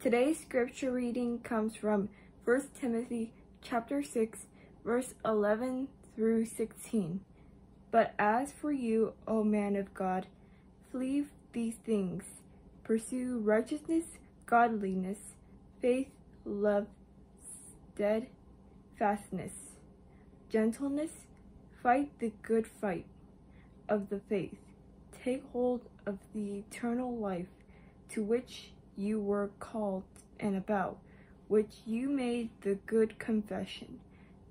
Today's scripture reading comes from 1 Timothy chapter 6 verse 11 through 16. But as for you, O man of God, flee these things. Pursue righteousness, godliness, faith, love, steadfastness, gentleness. Fight the good fight of the faith. Take hold of the eternal life to which you were called and about which you made the good confession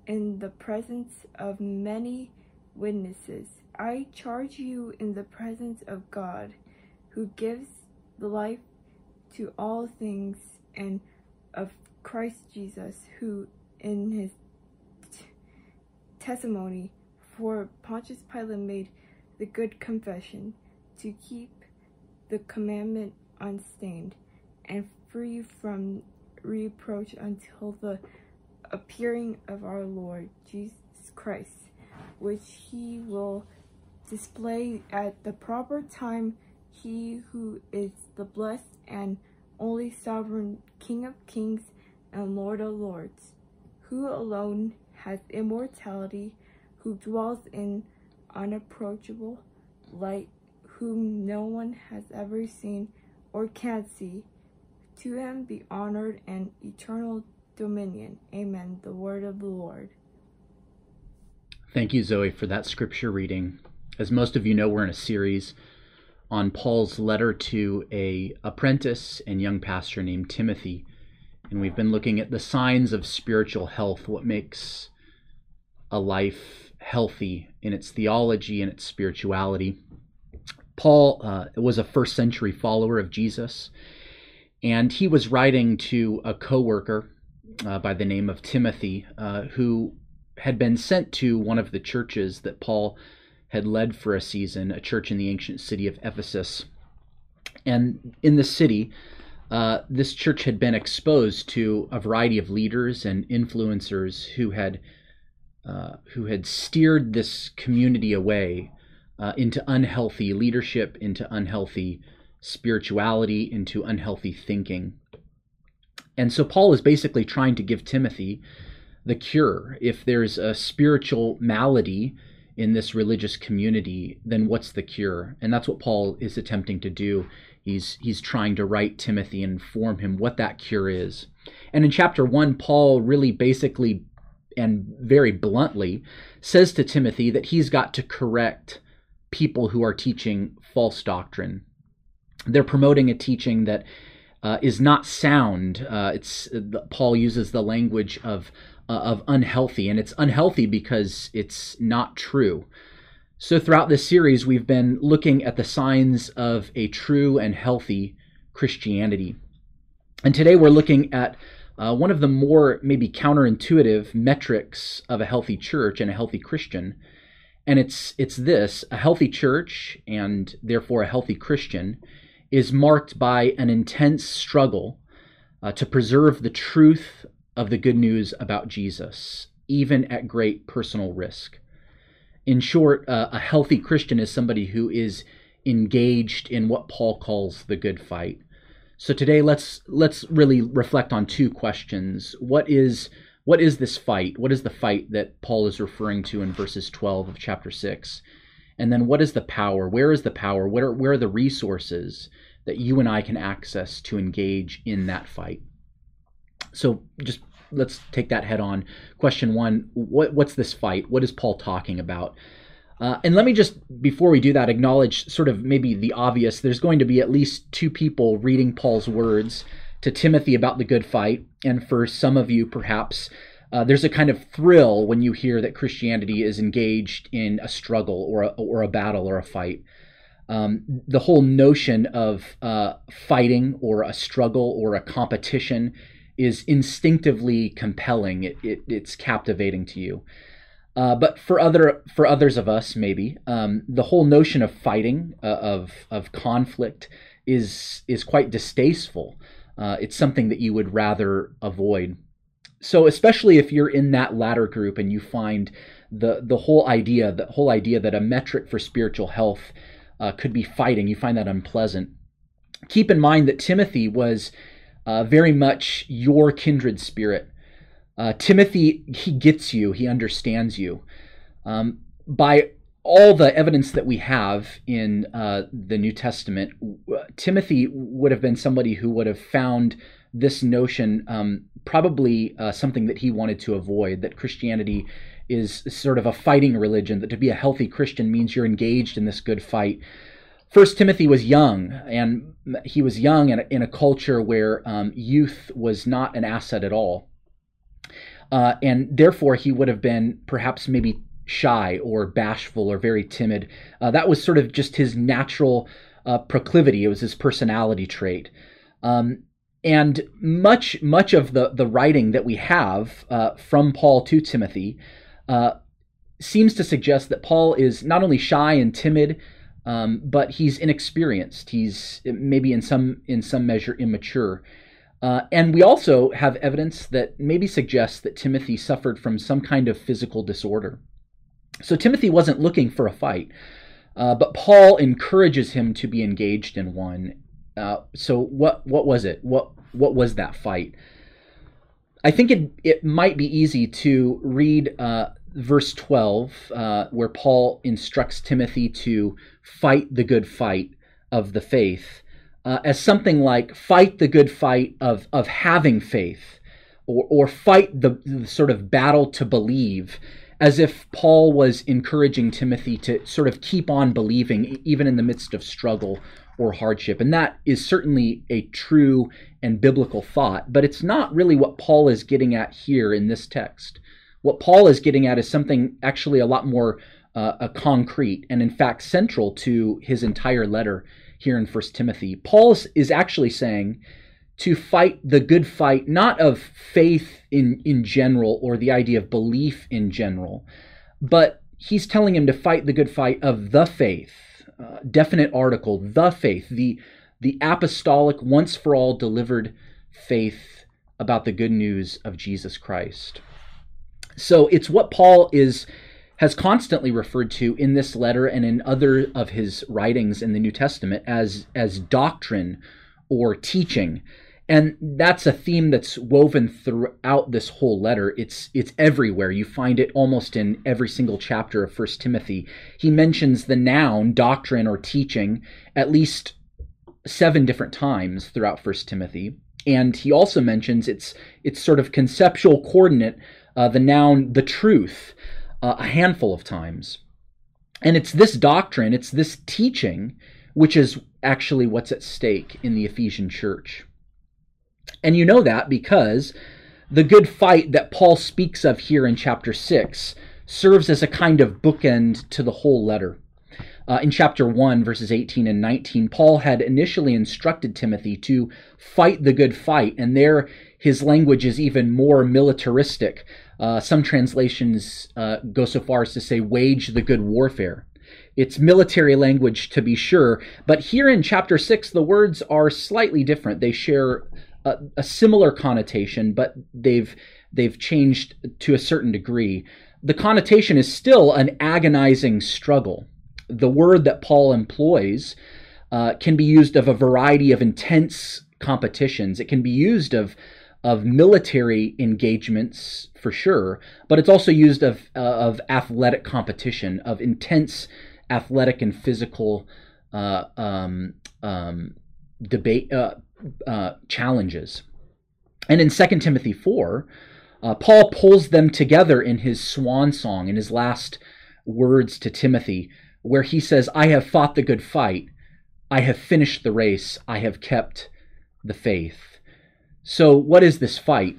in the presence of many witnesses. I charge you in the presence of God, who gives the life to all things, and of Christ Jesus, who in his testimony for Pontius Pilate made the good confession to keep the commandment unstained and free from reproach until the appearing of our Lord Jesus Christ, which he will display at the proper time. He who is the blessed and only sovereign King of kings and Lord of lords, who alone has immortality, who dwells in unapproachable light, whom no one has ever seen or can see. To him be honored and eternal dominion. Amen. The word of the Lord. Thank you, Zoe, for that scripture reading. As most of you know, we're in a series on Paul's letter to a apprentice and young pastor named Timothy, and we've been looking at the signs of spiritual health, what makes a life healthy in its theology and its spirituality. Paul uh, was a first century follower of Jesus, and he was writing to a coworker uh, by the name of Timothy, uh, who had been sent to one of the churches that Paul had led for a season, a church in the ancient city of Ephesus. And in the city, uh, this church had been exposed to a variety of leaders and influencers who had uh, who had steered this community away uh, into unhealthy leadership, into unhealthy spirituality, into unhealthy thinking. And so Paul is basically trying to give Timothy the cure. If there's a spiritual malady in this religious community, then what's the cure? And that's what Paul is attempting to do. He's he's trying to write Timothy and inform him what that cure is. And in chapter 1, Paul really basically and very bluntly says to Timothy that he's got to correct people who are teaching false doctrine. They're promoting a teaching that uh, is not sound. Uh, it's Paul uses the language of uh, of unhealthy, and it's unhealthy because it's not true. So throughout this series, we've been looking at the signs of a true and healthy Christianity, and today we're looking at uh, one of the more maybe counterintuitive metrics of a healthy church and a healthy Christian, and it's it's this: a healthy church and therefore a healthy Christian is marked by an intense struggle uh, to preserve the truth of the good news about Jesus, even at great personal risk. In short, uh, a healthy Christian is somebody who is engaged in what Paul calls the good fight. So today let's let's really reflect on two questions. What is what is this fight? What is the fight that Paul is referring to in verses 12 of chapter 6? And then what is the power? Where is the power? Where are, where are the resources that you and I can access to engage in that fight? So just let's take that head on. Question one: what, What's this fight? What is Paul talking about? Uh, and let me just, before we do that, acknowledge sort of maybe the obvious. There's going to be at least two people reading Paul's words to Timothy about the good fight. And for some of you, perhaps, uh, there's a kind of thrill when you hear that Christianity is engaged in a struggle or a, or a battle or a fight. Um, the whole notion of uh, fighting or a struggle or a competition is instinctively compelling. It, it, it's captivating to you. Uh, but for other for others of us, maybe um, the whole notion of fighting, uh, of of conflict, is is quite distasteful. Uh, it's something that you would rather avoid. So especially if you're in that latter group and you find the the whole idea, the whole idea that a metric for spiritual health uh, could be fighting, you find that unpleasant. Keep in mind that Timothy was uh, very much your kindred spirit. Uh, Timothy, he gets you, he understands you. Um, by all the evidence that we have in uh, the New Testament, Timothy would have been somebody who would have found this notion um, probably uh, something that he wanted to avoid that Christianity is sort of a fighting religion, that to be a healthy Christian means you're engaged in this good fight. First Timothy was young, and he was young in a, in a culture where um, youth was not an asset at all. Uh, and therefore, he would have been perhaps maybe shy or bashful or very timid. Uh, that was sort of just his natural uh, proclivity. It was his personality trait. Um, and much much of the the writing that we have uh, from Paul to Timothy uh, seems to suggest that Paul is not only shy and timid, um, but he's inexperienced. He's maybe in some in some measure immature. Uh, and we also have evidence that maybe suggests that Timothy suffered from some kind of physical disorder. So Timothy wasn't looking for a fight, uh, but Paul encourages him to be engaged in one. Uh, so what what was it? What what was that fight? I think it it might be easy to read uh, verse twelve, uh, where Paul instructs Timothy to fight the good fight of the faith, uh, as something like fight the good fight of of having faith, or or fight the, the sort of battle to believe as if Paul was encouraging Timothy to sort of keep on believing, even in the midst of struggle or hardship. And that is certainly a true and biblical thought, but it's not really what Paul is getting at here in this text. What Paul is getting at is something actually a lot more uh, concrete and, in fact, central to his entire letter here in First Timothy. Paul is actually saying to fight the good fight, not of faith in, in general or the idea of belief in general, but he's telling him to fight the good fight of the faith. Uh, definite article, the faith, the, the apostolic, once for all delivered faith about the good news of Jesus Christ. So it's what Paul is has constantly referred to in this letter and in other of his writings in the New Testament as as doctrine or teaching and that's a theme that's woven throughout this whole letter. It's it's everywhere. You find it almost in every single chapter of first timothy. He mentions the noun doctrine or teaching at least seven different times throughout first timothy. And he also mentions its its sort of conceptual coordinate uh, the noun the truth uh, a handful of times. And it's this doctrine it's this teaching which is actually what's at stake in the ephesian church and you know that because the good fight that Paul speaks of here in chapter 6 serves as a kind of bookend to the whole letter. Uh, in chapter 1, verses 18 and 19, Paul had initially instructed Timothy to fight the good fight, and there his language is even more militaristic. Uh, some translations uh, go so far as to say, wage the good warfare. It's military language to be sure, but here in chapter 6, the words are slightly different. They share a, a similar connotation, but they've they've changed to a certain degree. The connotation is still an agonizing struggle. The word that Paul employs uh, can be used of a variety of intense competitions. It can be used of of military engagements for sure, but it's also used of uh, of athletic competition, of intense athletic and physical uh, um, um, debate uh, uh, challenges. And in 2 Timothy 4, uh, Paul pulls them together in his swan song, in his last words to Timothy, where he says, I have fought the good fight, I have finished the race, I have kept the faith. So, what is this fight?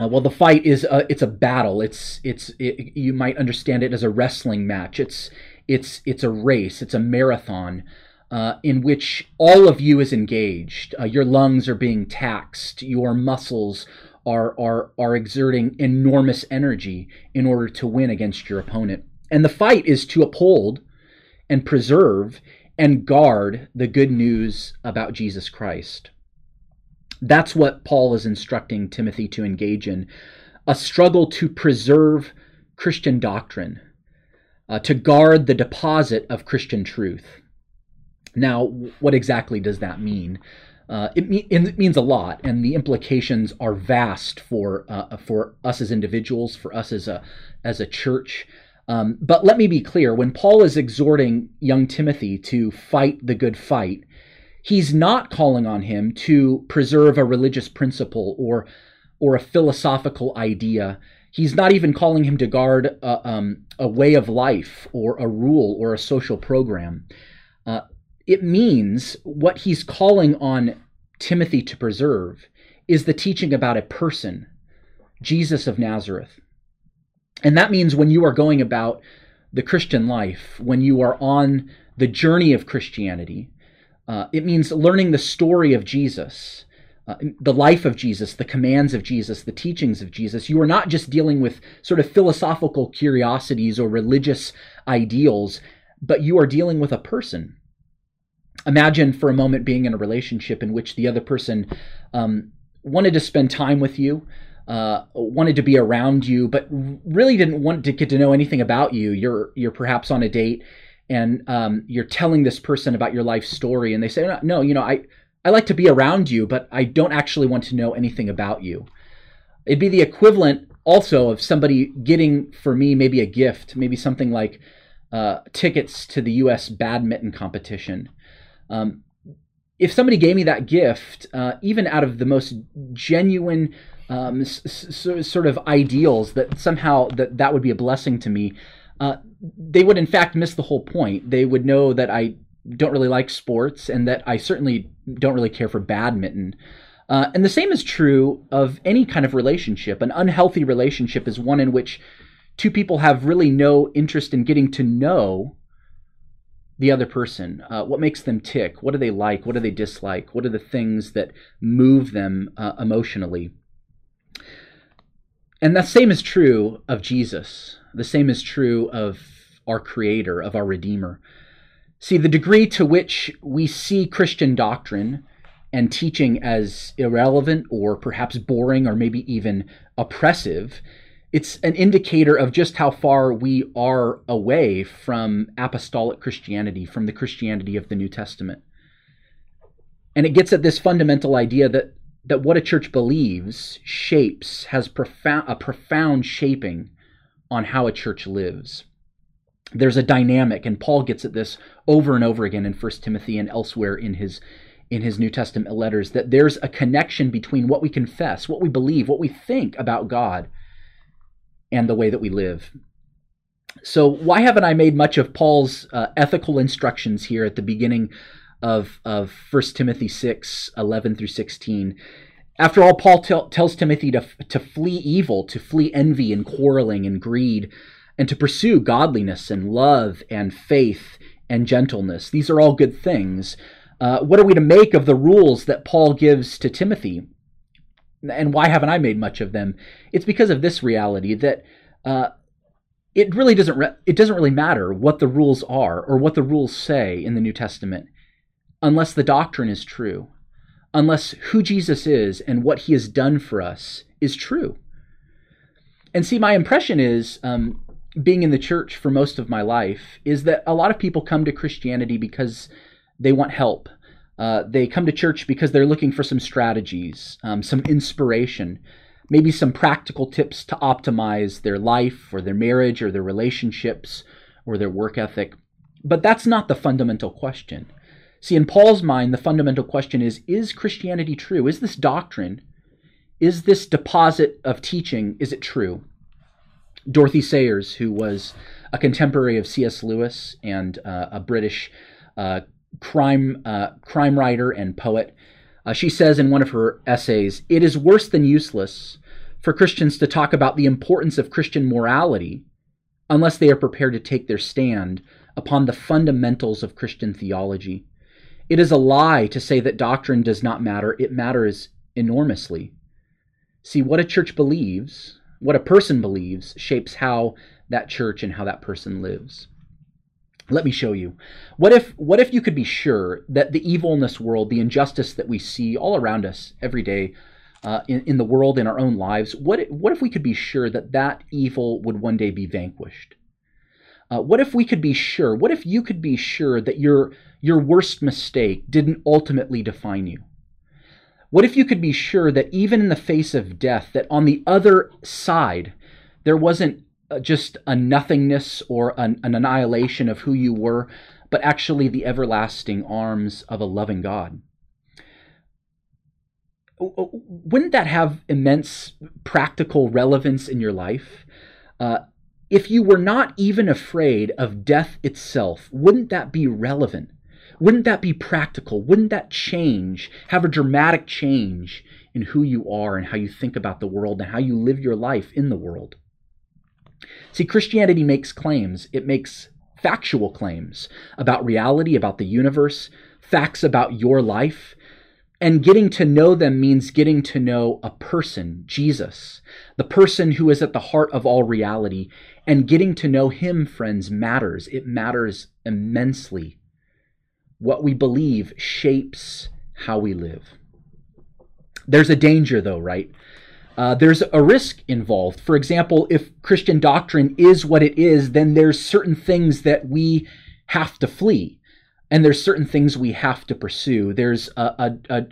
Uh, well, the fight is a, it's a battle. It's it's it, you might understand it as a wrestling match. It's it's it's a race. It's a marathon uh, in which all of you is engaged. Uh, your lungs are being taxed. Your muscles are, are, are exerting enormous energy in order to win against your opponent. And the fight is to uphold and preserve and guard the good news about Jesus Christ. That's what Paul is instructing Timothy to engage in a struggle to preserve Christian doctrine, uh, to guard the deposit of Christian truth. Now, what exactly does that mean? uh, it, me- it, means a lot, and the implications are vast for uh, for us as individuals, for us as a as a church. Um, but let me be clear: when Paul is exhorting young Timothy to fight the good fight, he's not calling on him to preserve a religious principle or or a philosophical idea. He's not even calling him to guard a, um, a way of life or a rule or a social program. Uh, it means what he's calling on Timothy to preserve is the teaching about a person, Jesus of Nazareth. And that means when you are going about the Christian life, when you are on the journey of Christianity, uh, it means learning the story of Jesus, uh, the life of Jesus, the commands of Jesus, the teachings of Jesus. You are not just dealing with sort of philosophical curiosities or religious ideals, but you are dealing with a person. Imagine for a moment being in a relationship in which the other person um, wanted to spend time with you, uh, wanted to be around you, but really didn't want to get to know anything about you. You're you're perhaps on a date and um, you're telling this person about your life story, and they say, "No, you know, I I like to be around you, but I don't actually want to know anything about you." It'd be the equivalent also of somebody getting for me maybe a gift, maybe something like uh, tickets to the U.S. badminton competition. Um, if somebody gave me that gift, uh, even out of the most genuine um, s- s- sort of ideals that somehow that that would be a blessing to me, uh, they would in fact miss the whole point. They would know that I don't really like sports and that I certainly don't really care for badminton. Uh, and the same is true of any kind of relationship. An unhealthy relationship is one in which two people have really no interest in getting to know the other person. Uh, what makes them tick? What do they like? What do they dislike? What are the things that move them uh, emotionally? And the same is true of Jesus. The same is true of our Creator, of our Redeemer. See, the degree to which we see Christian doctrine and teaching as irrelevant or perhaps boring or maybe even oppressive, it's an indicator of just how far we are away from apostolic Christianity, from the Christianity of the New Testament. And it gets at this fundamental idea that that what a church believes shapes has profound a profound shaping on how a church lives there's a dynamic and paul gets at this over and over again in 1 timothy and elsewhere in his in his new testament letters that there's a connection between what we confess what we believe what we think about god and the way that we live so why haven't i made much of paul's uh, ethical instructions here at the beginning of of 1 timothy 6 11 through 16 after all paul tells timothy to, to flee evil to flee envy and quarreling and greed and to pursue godliness and love and faith and gentleness. These are all good things. Uh, what are we to make of the rules that Paul gives to Timothy? And why haven't I made much of them? It's because of this reality that uh, it really doesn't re- it doesn't really matter what the rules are or what the rules say in the New Testament, unless the doctrine is true, unless who Jesus is and what He has done for us is true. And see, my impression is um, being in the church for most of my life is that a lot of people come to Christianity because they want help. Uh, they come to church because they're looking for some strategies, um, some inspiration, maybe some practical tips to optimize their life or their marriage or their relationships or their work ethic. But that's not the fundamental question. See, in Paul's mind, the fundamental question is Is Christianity true? Is this doctrine? Is this deposit of teaching? Is it true? Dorothy Sayers, who was a contemporary of C.S. Lewis and uh, a British uh, crime uh, crime writer and poet, uh, she says in one of her essays, "It is worse than useless for Christians to talk about the importance of Christian morality unless they are prepared to take their stand upon the fundamentals of Christian theology. It is a lie to say that doctrine does not matter; it matters enormously." See, what a church believes what a person believes shapes how that church and how that person lives. Let me show you. What if what if you could be sure that the evil in this world, the injustice that we see all around us every day, uh, in, in the world, in our own lives, what what if we could be sure that that evil would one day be vanquished? Uh, what if we could be sure? What if you could be sure that your your worst mistake didn't ultimately define you? What if you could be sure that even in the face of death, that on the other side, there wasn't just a nothingness or an, an annihilation of who you were, but actually the everlasting arms of a loving God? Wouldn't that have immense practical relevance in your life? Uh, if you were not even afraid of death itself, wouldn't that be relevant? Wouldn't that be practical? Wouldn't that change, have a dramatic change in who you are and how you think about the world and how you live your life in the world? See, Christianity makes claims. It makes factual claims about reality, about the universe, facts about your life. And getting to know them means getting to know a person, Jesus, the person who is at the heart of all reality. And getting to know him, friends, matters. It matters immensely what we believe shapes how we live. There's a danger, though, right? Uh, there's a risk involved. For example, if Christian doctrine is what it is, then there's certain things that we have to flee, and there's certain things we have to pursue. There's a, a, a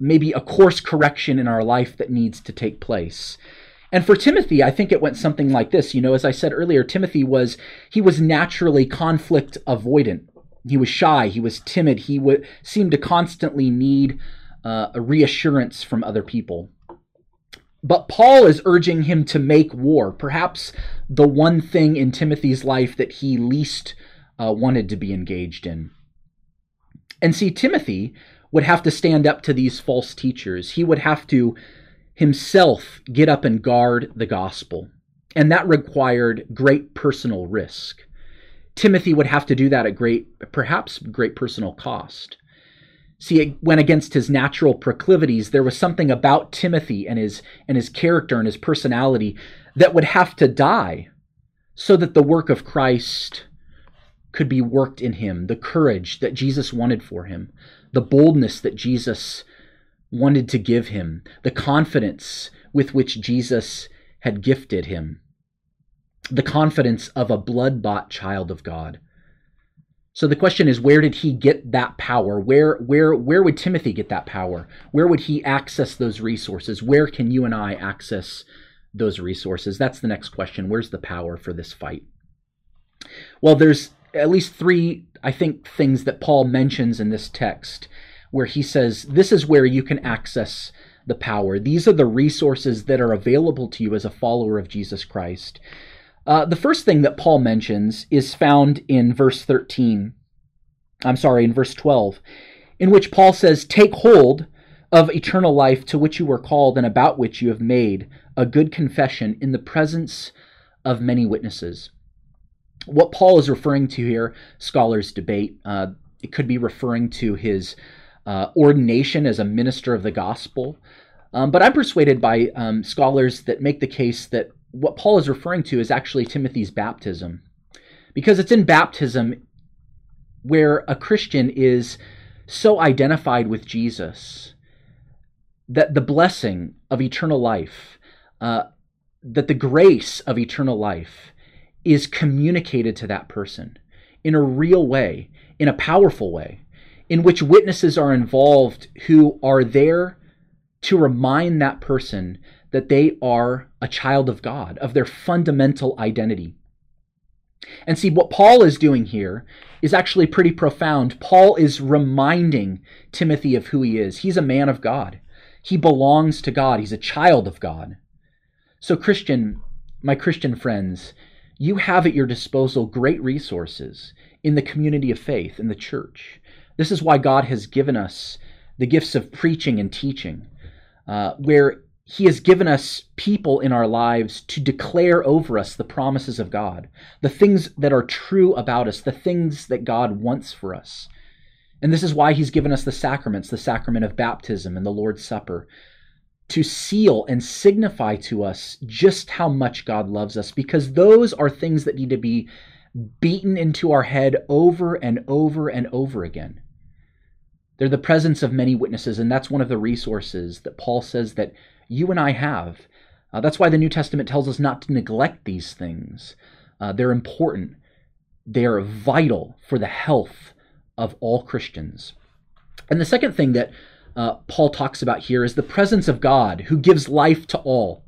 maybe a course correction in our life that needs to take place. And for Timothy, I think it went something like this. You know, as I said earlier, Timothy was he was naturally conflict avoidant. He was shy. He was timid. He would seemed to constantly need uh, a reassurance from other people. But Paul is urging him to make war, perhaps the one thing in Timothy's life that he least uh, wanted to be engaged in. And see, Timothy would have to stand up to these false teachers. He would have to himself get up and guard the gospel. And that required great personal risk. Timothy would have to do that at great, perhaps great personal cost. See, it went against his natural proclivities. There was something about Timothy and his and his character and his personality that would have to die so that the work of Christ could be worked in him, the courage that Jesus wanted for him, the boldness that Jesus wanted to give him, the confidence with which Jesus had gifted him the confidence of a blood bought child of God. So the question is where did he get that power? Where where where would Timothy get that power? Where would he access those resources? Where can you and I access those resources? That's the next question. Where's the power for this fight? Well, there's at least 3 I think things that Paul mentions in this text where he says this is where you can access the power. These are the resources that are available to you as a follower of Jesus Christ. Uh, the first thing that Paul mentions is found in verse 13. I'm sorry, in verse 12, in which Paul says, Take hold of eternal life to which you were called and about which you have made a good confession in the presence of many witnesses. What Paul is referring to here, scholars debate. Uh, it could be referring to his uh, ordination as a minister of the gospel. Um, but I'm persuaded by um, scholars that make the case that what Paul is referring to is actually Timothy's baptism. Because it's in baptism where a Christian is so identified with Jesus that the blessing of eternal life, uh, that the grace of eternal life is communicated to that person in a real way, in a powerful way, in which witnesses are involved who are there to remind that person that they are a child of God, of their fundamental identity. And see, what Paul is doing here is actually pretty profound. Paul is reminding Timothy of who he is. He's a man of God, he belongs to God, he's a child of God. So, Christian, my Christian friends, you have at your disposal great resources in the community of faith, in the church. This is why God has given us the gifts of preaching and teaching, uh, where he has given us people in our lives to declare over us the promises of God, the things that are true about us, the things that God wants for us. And this is why He's given us the sacraments, the sacrament of baptism and the Lord's Supper, to seal and signify to us just how much God loves us, because those are things that need to be beaten into our head over and over and over again. They're the presence of many witnesses, and that's one of the resources that Paul says that you and I have. Uh, that's why the New Testament tells us not to neglect these things. Uh, they're important, they are vital for the health of all Christians. And the second thing that uh, Paul talks about here is the presence of God who gives life to all.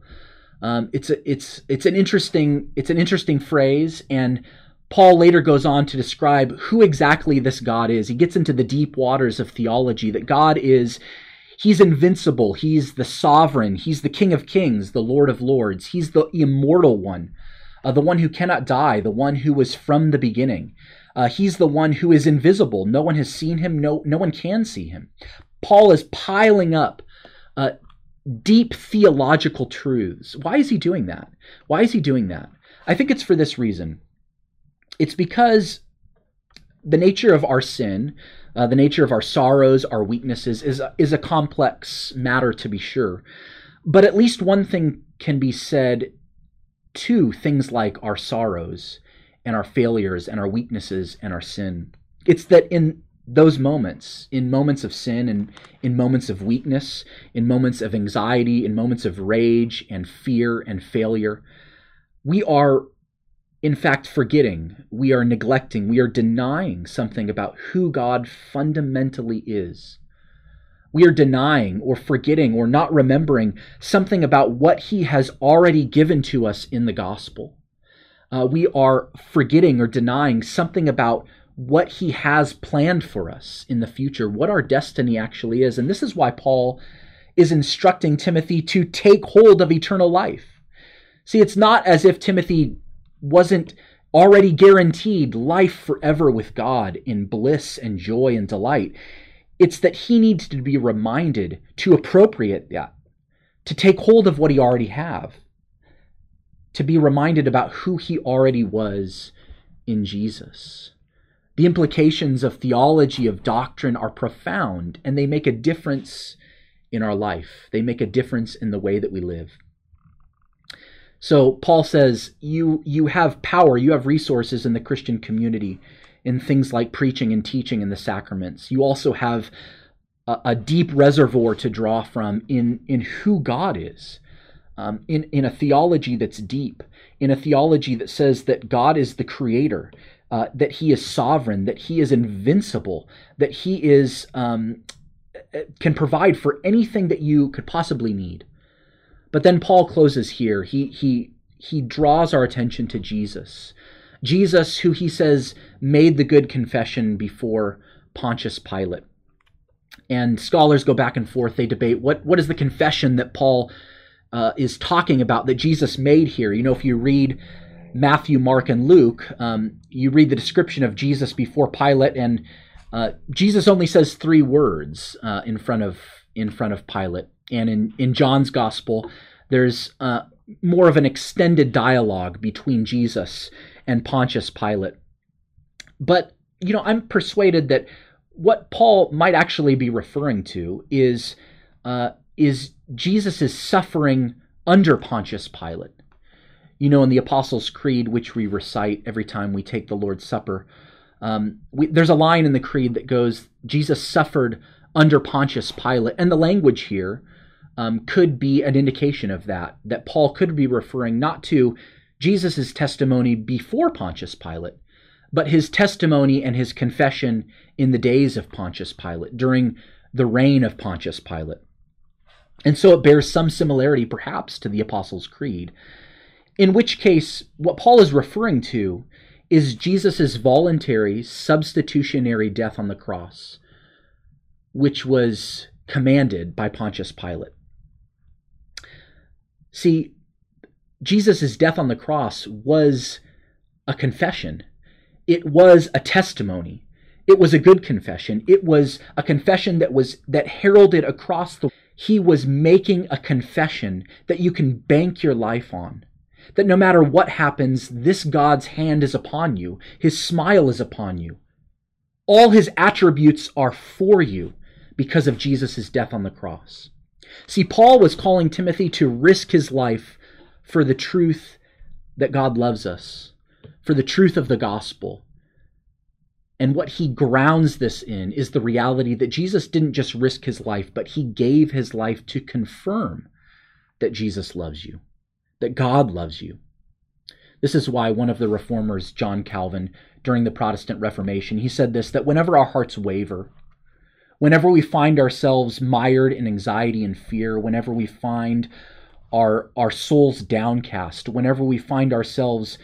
Um, it's a, it's it's an interesting it's an interesting phrase, and Paul later goes on to describe who exactly this God is. He gets into the deep waters of theology that God is He's invincible. He's the sovereign. He's the King of Kings, the Lord of Lords. He's the immortal one, uh, the one who cannot die, the one who was from the beginning. Uh, he's the one who is invisible. No one has seen him. No, no one can see him. Paul is piling up uh, deep theological truths. Why is he doing that? Why is he doing that? I think it's for this reason. It's because the nature of our sin, uh, the nature of our sorrows, our weaknesses, is is a complex matter to be sure. But at least one thing can be said to things like our sorrows and our failures and our weaknesses and our sin. It's that in those moments, in moments of sin and in moments of weakness, in moments of anxiety, in moments of rage and fear and failure, we are in fact forgetting, we are neglecting, we are denying something about who God fundamentally is. We are denying or forgetting or not remembering something about what He has already given to us in the gospel. Uh, we are forgetting or denying something about what He has planned for us in the future, what our destiny actually is. And this is why Paul is instructing Timothy to take hold of eternal life. See, it's not as if Timothy wasn't already guaranteed life forever with God in bliss and joy and delight. It's that he needs to be reminded to appropriate that, to take hold of what he already have, to be reminded about who he already was in Jesus. The implications of theology, of doctrine, are profound, and they make a difference in our life. They make a difference in the way that we live. So Paul says you you have power, you have resources in the Christian community in things like preaching and teaching in the sacraments. You also have a, a deep reservoir to draw from in in who God is. Um, in in a theology that's deep, in a theology that says that God is the creator, uh, that He is sovereign, that He is invincible, that He is um, can provide for anything that you could possibly need. But then Paul closes here. He he he draws our attention to Jesus. Jesus, who he says made the good confession before Pontius Pilate. And scholars go back and forth. They debate what, what is the confession that Paul uh, is talking about that Jesus made here. You know, if you read Matthew, Mark, and Luke, um, you read the description of Jesus before Pilate, and uh, Jesus only says three words uh, in front of in front of Pilate. And in, in John's gospel, there's uh, more of an extended dialogue between Jesus and Pontius Pilate. But, you know, I'm persuaded that what Paul might actually be referring to is, uh, is Jesus' suffering under Pontius Pilate. You know, in the Apostles' Creed, which we recite every time we take the Lord's Supper, um, we, there's a line in the Creed that goes, Jesus suffered under Pontius Pilate. And the language here um, could be an indication of that, that Paul could be referring not to Jesus' testimony before Pontius Pilate, but his testimony and his confession in the days of Pontius Pilate, during the reign of Pontius Pilate. And so it bears some similarity, perhaps, to the Apostles' Creed. In which case, what Paul is referring to is Jesus' voluntary substitutionary death on the cross, which was commanded by Pontius Pilate. See, Jesus' death on the cross was a confession, it was a testimony. It was a good confession. It was a confession that was that heralded across the he was making a confession that you can bank your life on. That no matter what happens, this God's hand is upon you. His smile is upon you. All his attributes are for you because of Jesus' death on the cross. See, Paul was calling Timothy to risk his life for the truth that God loves us, for the truth of the gospel. And what he grounds this in is the reality that Jesus didn't just risk his life, but he gave his life to confirm that Jesus loves you, that God loves you. This is why one of the reformers, John Calvin, during the Protestant Reformation, he said this that whenever our hearts waver, Whenever we find ourselves mired in anxiety and fear, whenever we find our, our souls downcast, whenever we find ourselves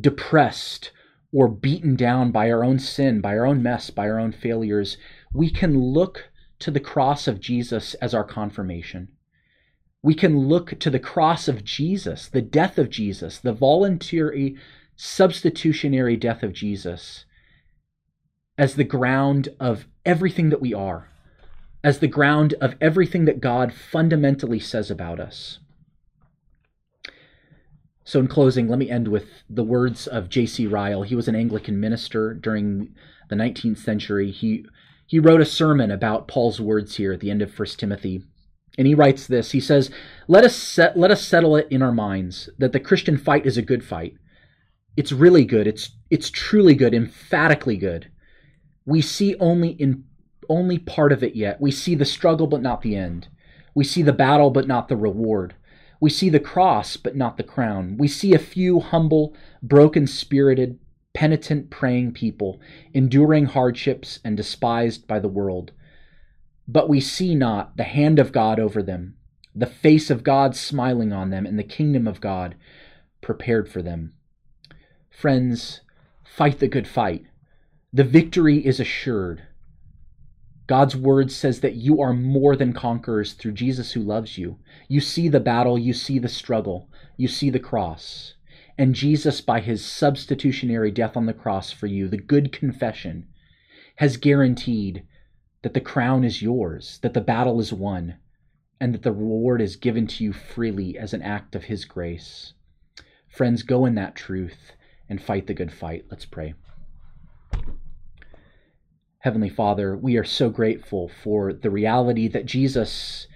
depressed or beaten down by our own sin, by our own mess, by our own failures, we can look to the cross of Jesus as our confirmation. We can look to the cross of Jesus, the death of Jesus, the voluntary substitutionary death of Jesus as the ground of everything that we are, as the ground of everything that God fundamentally says about us. So, in closing, let me end with the words of J.C. Ryle. He was an Anglican minister during the 19th century. He, he wrote a sermon about Paul's words here at the end of 1 Timothy. And he writes this He says, let us, set, let us settle it in our minds that the Christian fight is a good fight. It's really good. It's, it's truly good, emphatically good. We see only in only part of it yet. We see the struggle, but not the end. We see the battle, but not the reward. We see the cross, but not the crown. We see a few humble, broken spirited, penitent, praying people, enduring hardships and despised by the world. But we see not the hand of God over them, the face of God smiling on them, and the kingdom of God prepared for them. Friends, fight the good fight. The victory is assured. God's word says that you are more than conquerors through Jesus who loves you. You see the battle, you see the struggle, you see the cross. And Jesus, by his substitutionary death on the cross for you, the good confession, has guaranteed that the crown is yours, that the battle is won, and that the reward is given to you freely as an act of his grace. Friends, go in that truth and fight the good fight. Let's pray. Heavenly Father, we are so grateful for the reality that Jesus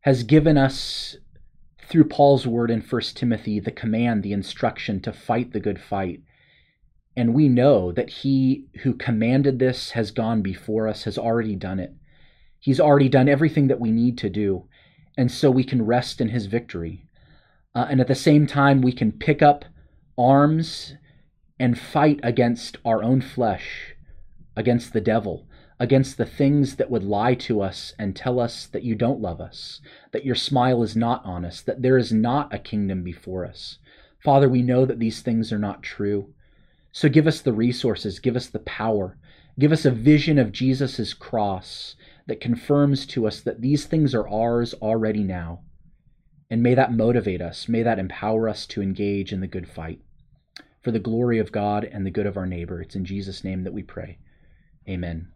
has given us through Paul's word in 1 Timothy the command, the instruction to fight the good fight. And we know that he who commanded this has gone before us, has already done it. He's already done everything that we need to do. And so we can rest in his victory. Uh, and at the same time, we can pick up arms and fight against our own flesh against the devil, against the things that would lie to us and tell us that you don't love us, that your smile is not on us, that there is not a kingdom before us. Father, we know that these things are not true. So give us the resources, give us the power, give us a vision of Jesus' cross that confirms to us that these things are ours already now. And may that motivate us, may that empower us to engage in the good fight. For the glory of God and the good of our neighbor, it's in Jesus' name that we pray. Amen.